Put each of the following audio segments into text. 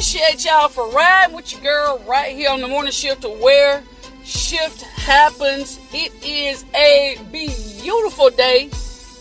appreciate y'all for riding with your girl right here on the morning shift to where shift happens. It is a beautiful day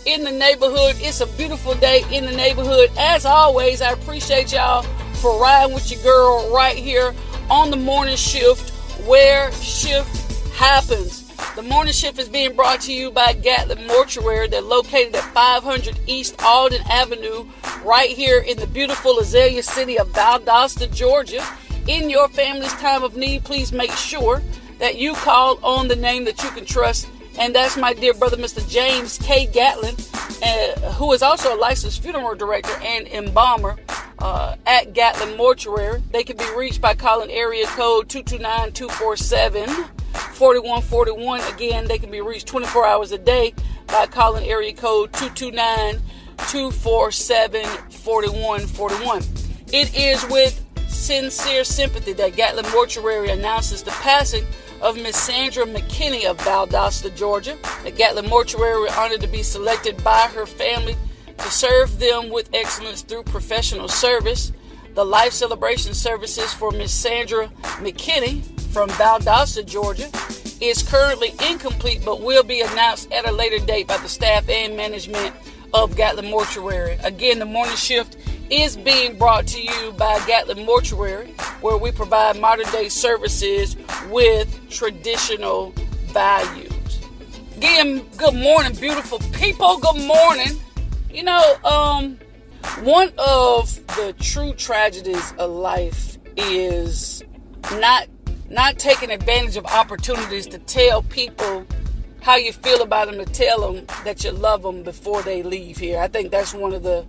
in the neighborhood. It's a beautiful day in the neighborhood. As always, I appreciate y'all for riding with your girl right here on the morning shift where shift happens. The morning shift is being brought to you by Gatlin Mortuary. They're located at 500 East Alden Avenue, right here in the beautiful Azalea City of Valdosta, Georgia. In your family's time of need, please make sure that you call on the name that you can trust, and that's my dear brother, Mr. James K. Gatlin, uh, who is also a licensed funeral director and embalmer uh, at Gatlin Mortuary. They can be reached by calling area code 229 247 4141. Again, they can be reached 24 hours a day by calling area code 229 247 4141. It is with sincere sympathy that Gatlin Mortuary announces the passing of Miss Sandra McKinney of Valdosta, Georgia. The Gatlin Mortuary honored to be selected by her family to serve them with excellence through professional service. The life celebration services for Miss Sandra McKinney from Valdosta, Georgia, is currently incomplete but will be announced at a later date by the staff and management of Gatlin Mortuary. Again, the morning shift is being brought to you by Gatlin Mortuary, where we provide modern day services with traditional values. Again, good morning, beautiful people. Good morning. You know, um, one of the true tragedies of life is not not taking advantage of opportunities to tell people how you feel about them, to tell them that you love them before they leave here. I think that's one of the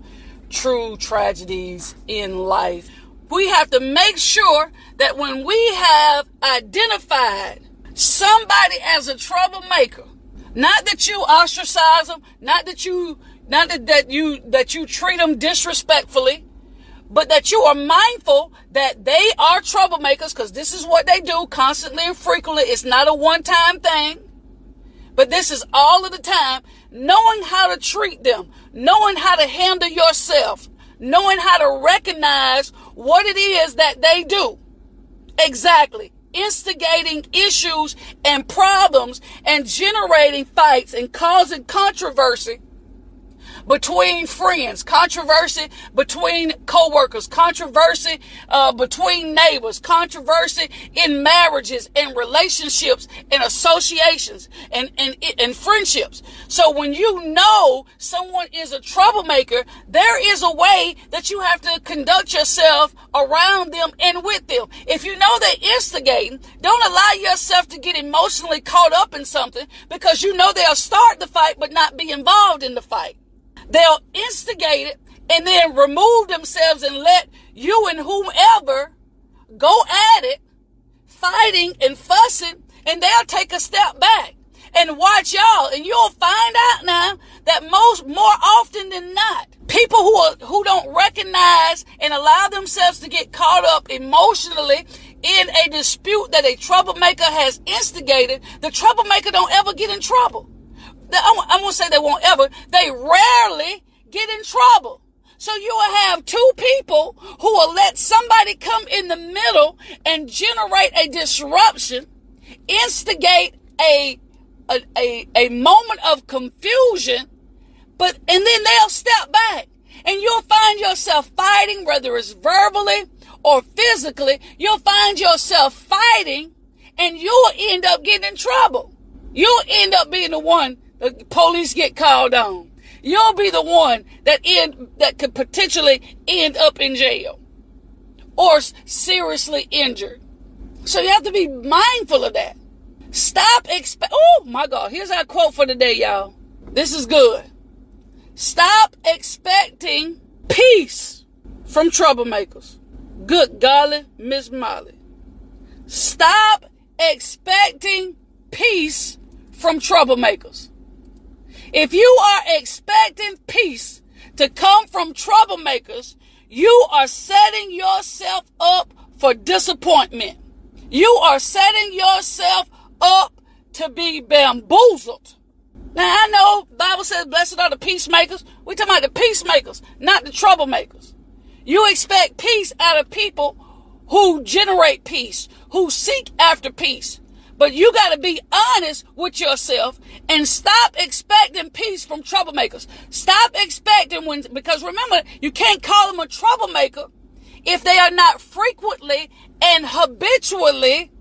true tragedies in life. We have to make sure that when we have identified somebody as a troublemaker, not that you ostracize them, not that you, not that, that you, that you treat them disrespectfully, but that you are mindful that they are troublemakers because this is what they do constantly and frequently. It's not a one time thing, but this is all of the time. Knowing how to treat them, knowing how to handle yourself, knowing how to recognize what it is that they do. Exactly. Instigating issues and problems and generating fights and causing controversy between friends, controversy between coworkers, controversy uh, between neighbors, controversy in marriages and relationships and associations and, and, and friendships. So when you know someone is a troublemaker, there is a way that you have to conduct yourself around them and with them. If you know they're instigating, don't allow yourself to get emotionally caught up in something because you know they'll start the fight but not be involved in the fight. They'll instigate it and then remove themselves and let you and whomever go at it, fighting and fussing, and they'll take a step back and watch y'all. And you'll find out now that most, more often than not, people who are, who don't recognize and allow themselves to get caught up emotionally in a dispute that a troublemaker has instigated, the troublemaker don't ever get in trouble. I'm gonna say they won't ever. They rarely get in trouble. So you will have two people who will let somebody come in the middle and generate a disruption, instigate a, a, a, a moment of confusion, but, and then they'll step back and you'll find yourself fighting, whether it's verbally or physically, you'll find yourself fighting and you'll end up getting in trouble. You'll end up being the one the police get called on. You'll be the one that end that could potentially end up in jail or seriously injured. So you have to be mindful of that. Stop expect. Oh my God! Here's our quote for today, y'all. This is good. Stop expecting peace from troublemakers. Good golly, Miss Molly. Stop expecting peace from troublemakers. If you are expecting peace to come from troublemakers, you are setting yourself up for disappointment. You are setting yourself up to be bamboozled. Now I know Bible says blessed are the peacemakers. We're talking about the peacemakers, not the troublemakers. You expect peace out of people who generate peace, who seek after peace. But you got to be honest with yourself and stop expecting peace from troublemakers. Stop expecting when, because remember, you can't call them a troublemaker if they are not frequently and habitually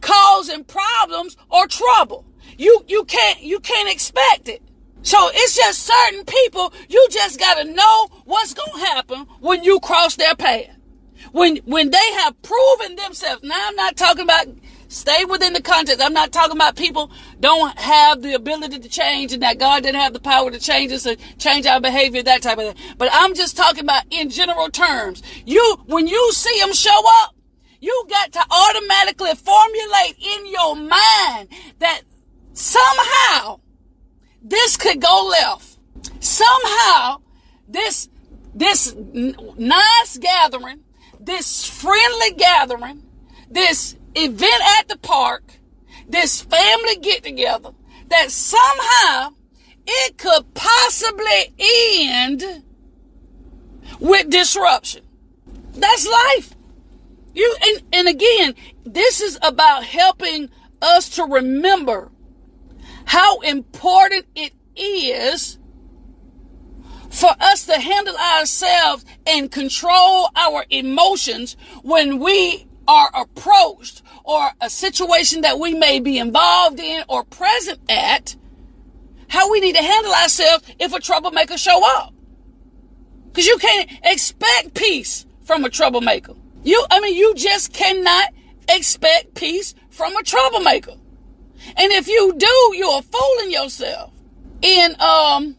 causing problems or trouble. You, you can't, you can't expect it. So it's just certain people, you just gotta know what's gonna happen when you cross their path. When, when they have proven themselves. Now I'm not talking about Stay within the context. I'm not talking about people don't have the ability to change and that God didn't have the power to change us and change our behavior, that type of thing. But I'm just talking about in general terms. You, when you see them show up, you got to automatically formulate in your mind that somehow this could go left. Somehow this, this nice gathering, this friendly gathering, this event at the park, this family get together, that somehow it could possibly end with disruption. That's life. You and, and again, this is about helping us to remember how important it is for us to handle ourselves and control our emotions when we are approached or a situation that we may be involved in or present at, how we need to handle ourselves if a troublemaker show up. Cause you can't expect peace from a troublemaker. You, I mean, you just cannot expect peace from a troublemaker. And if you do, you're fooling yourself. In, um,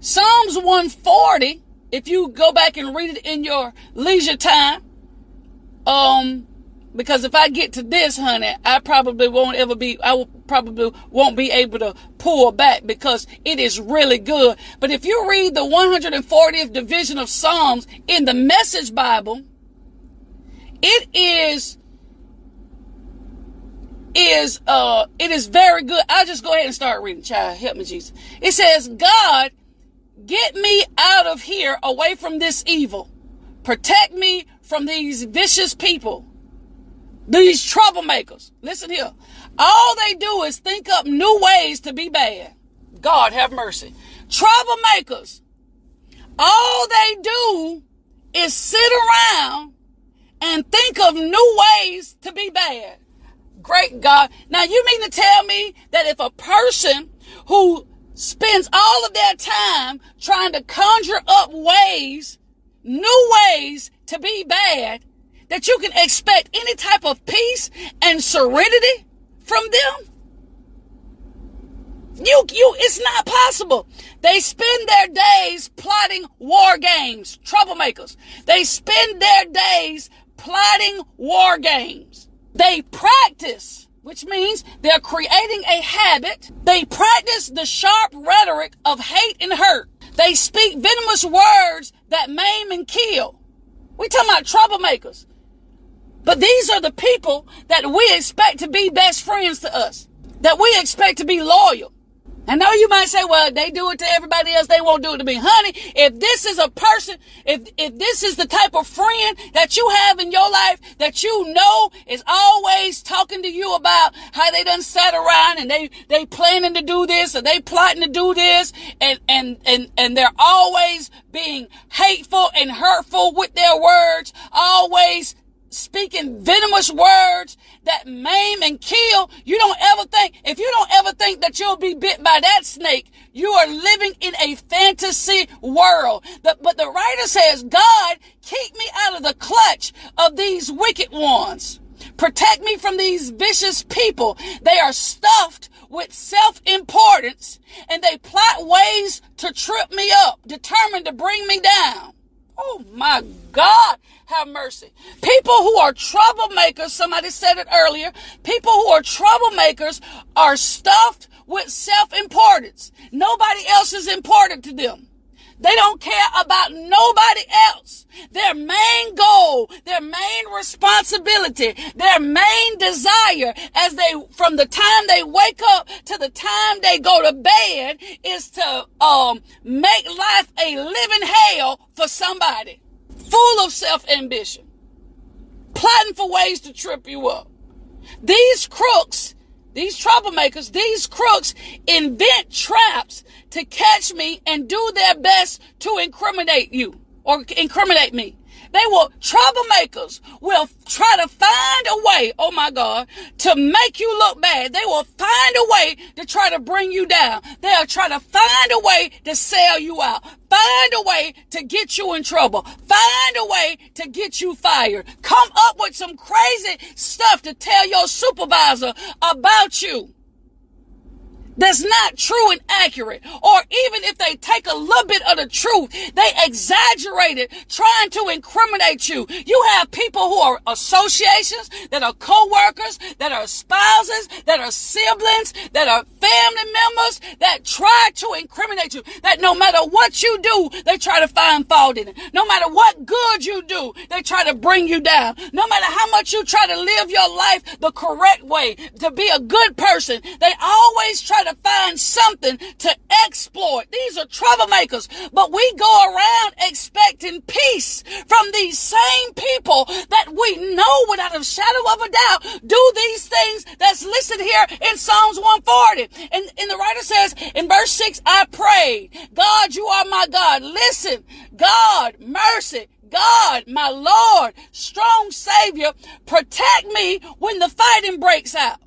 Psalms 140, if you go back and read it in your leisure time, um, because if I get to this, honey, I probably won't ever be, I will probably won't be able to pull back because it is really good. But if you read the 140th division of Psalms in the Message Bible, it is, is, uh, it is very good. I'll just go ahead and start reading, child. Help me, Jesus. It says, God, get me out of here away from this evil. Protect me from these vicious people, these troublemakers. Listen here. All they do is think up new ways to be bad. God have mercy. Troublemakers. All they do is sit around and think of new ways to be bad. Great God. Now you mean to tell me that if a person who spends all of their time trying to conjure up ways, new ways to be bad that you can expect any type of peace and serenity from them? You, you, it's not possible. They spend their days plotting war games, troublemakers. They spend their days plotting war games. They practice, which means they're creating a habit. They practice the sharp rhetoric of hate and hurt. They speak venomous words that maim and kill. We talking about troublemakers. But these are the people that we expect to be best friends to us, that we expect to be loyal. I know you might say, well, they do it to everybody else. They won't do it to me. Honey, if this is a person, if, if this is the type of friend that you have in your life that you know is always talking to you about how they done sat around and they, they planning to do this or they plotting to do this and, and, and, and they're always being hateful and hurtful with their words, always speaking venomous words that maim and kill, you don't ever think, if you don't ever think that you'll be bit by that snake, you are living in a fantasy world. but the writer says, God, keep me out of the clutch of these wicked ones. Protect me from these vicious people. They are stuffed with self-importance and they plot ways to trip me up, determined to bring me down. Oh my God, have mercy. People who are troublemakers, somebody said it earlier, people who are troublemakers are stuffed with self-importance. Nobody else is important to them. They don't care about nobody else. Their main goal, their main responsibility, their main desire as they, from the time they wake up to the time they go to bed is to, um, make life a living hell for somebody. full of self ambition, plotting for ways to trip you up. These crooks, these troublemakers, these crooks invent traps to catch me and do their best to incriminate you or incriminate me. They will, troublemakers will try to find a way, oh my God, to make you look bad. They will find a way to try to bring you down. They'll try to find a way to sell you out. Find a way to get you in trouble. Find a way to get you fired. Come up with some crazy stuff to tell your supervisor about you that's not true and accurate. Or even if they take a little bit of the truth, they exaggerate it, trying to incriminate you. You have people who are associations, that are co-workers, that are spouses, that are siblings, that are family members, that try to incriminate you. That no matter what you do, they try to find fault in it. No matter what good you do, they try to bring you down. No matter how much you try to live your life the correct way, to be a good person, they always try to find something to exploit. These are troublemakers, but we go around expecting peace from these same people that we know without a shadow of a doubt do these things that's listed here in Psalms 140. And, and the writer says in verse 6, I prayed, God, you are my God. Listen, God, mercy, God, my Lord, strong Savior, protect me when the fighting breaks out.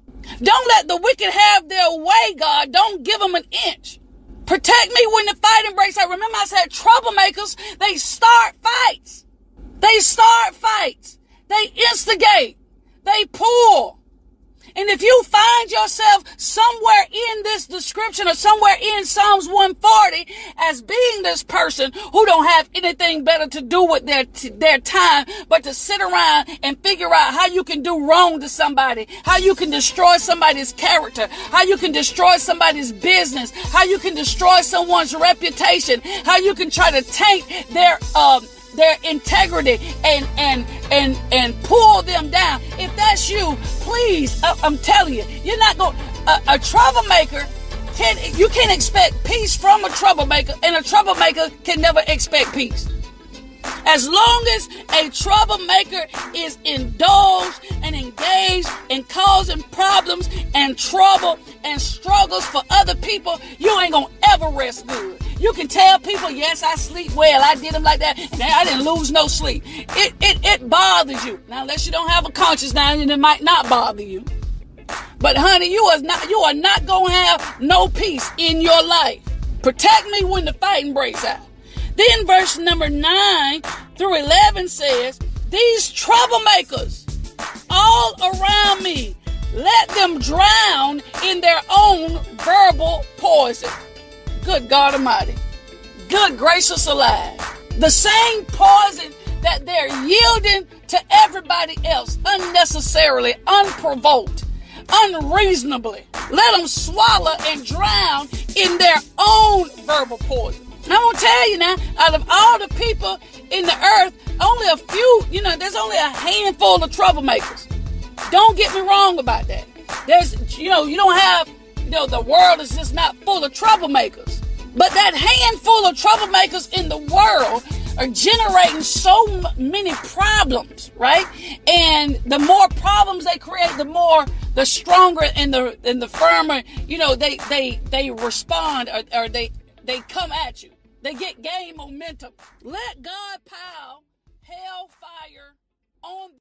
Don't let the wicked have their way, God. Don't give them an inch. Protect me when the fighting breaks out. Remember I said troublemakers, they start fights. They start fights. They instigate. They pull. And if you find yourself somewhere in this description or somewhere in Psalms 140 as being this person who don't have anything better to do with their, their time, but to sit around and figure out how you can do wrong to somebody, how you can destroy somebody's character, how you can destroy somebody's business, how you can destroy someone's reputation, how you can try to taint their, um, their integrity and and and and pull them down. If that's you, please, I, am telling you, you're not going. A, a troublemaker can you can't expect peace from a troublemaker, and a troublemaker can never expect peace. As long as a troublemaker is indulged and engaged in causing problems and trouble and struggles for other people, you ain't gonna ever rest good. You can tell people, yes, I sleep well. I did them like that, and I didn't lose no sleep. It it it bothers you. Now, unless you don't have a conscience now, and it might not bother you. But honey, you are not you are not gonna have no peace in your life. Protect me when the fighting breaks out. Then verse number nine through eleven says, These troublemakers all around me, let them drown in their own verbal poison. Good God Almighty. Good gracious alive. The same poison that they're yielding to everybody else unnecessarily, unprovoked, unreasonably. Let them swallow and drown in their own verbal poison. And I'm gonna tell you now, out of all the people in the earth, only a few, you know, there's only a handful of troublemakers. Don't get me wrong about that. There's, you know, you don't have, know, the world is just not full of troublemakers. But that handful of troublemakers in the world are generating so many problems, right? And the more problems they create, the more the stronger and the and the firmer, you know, they they they respond or, or they they come at you. They get game momentum. Let God pile hellfire on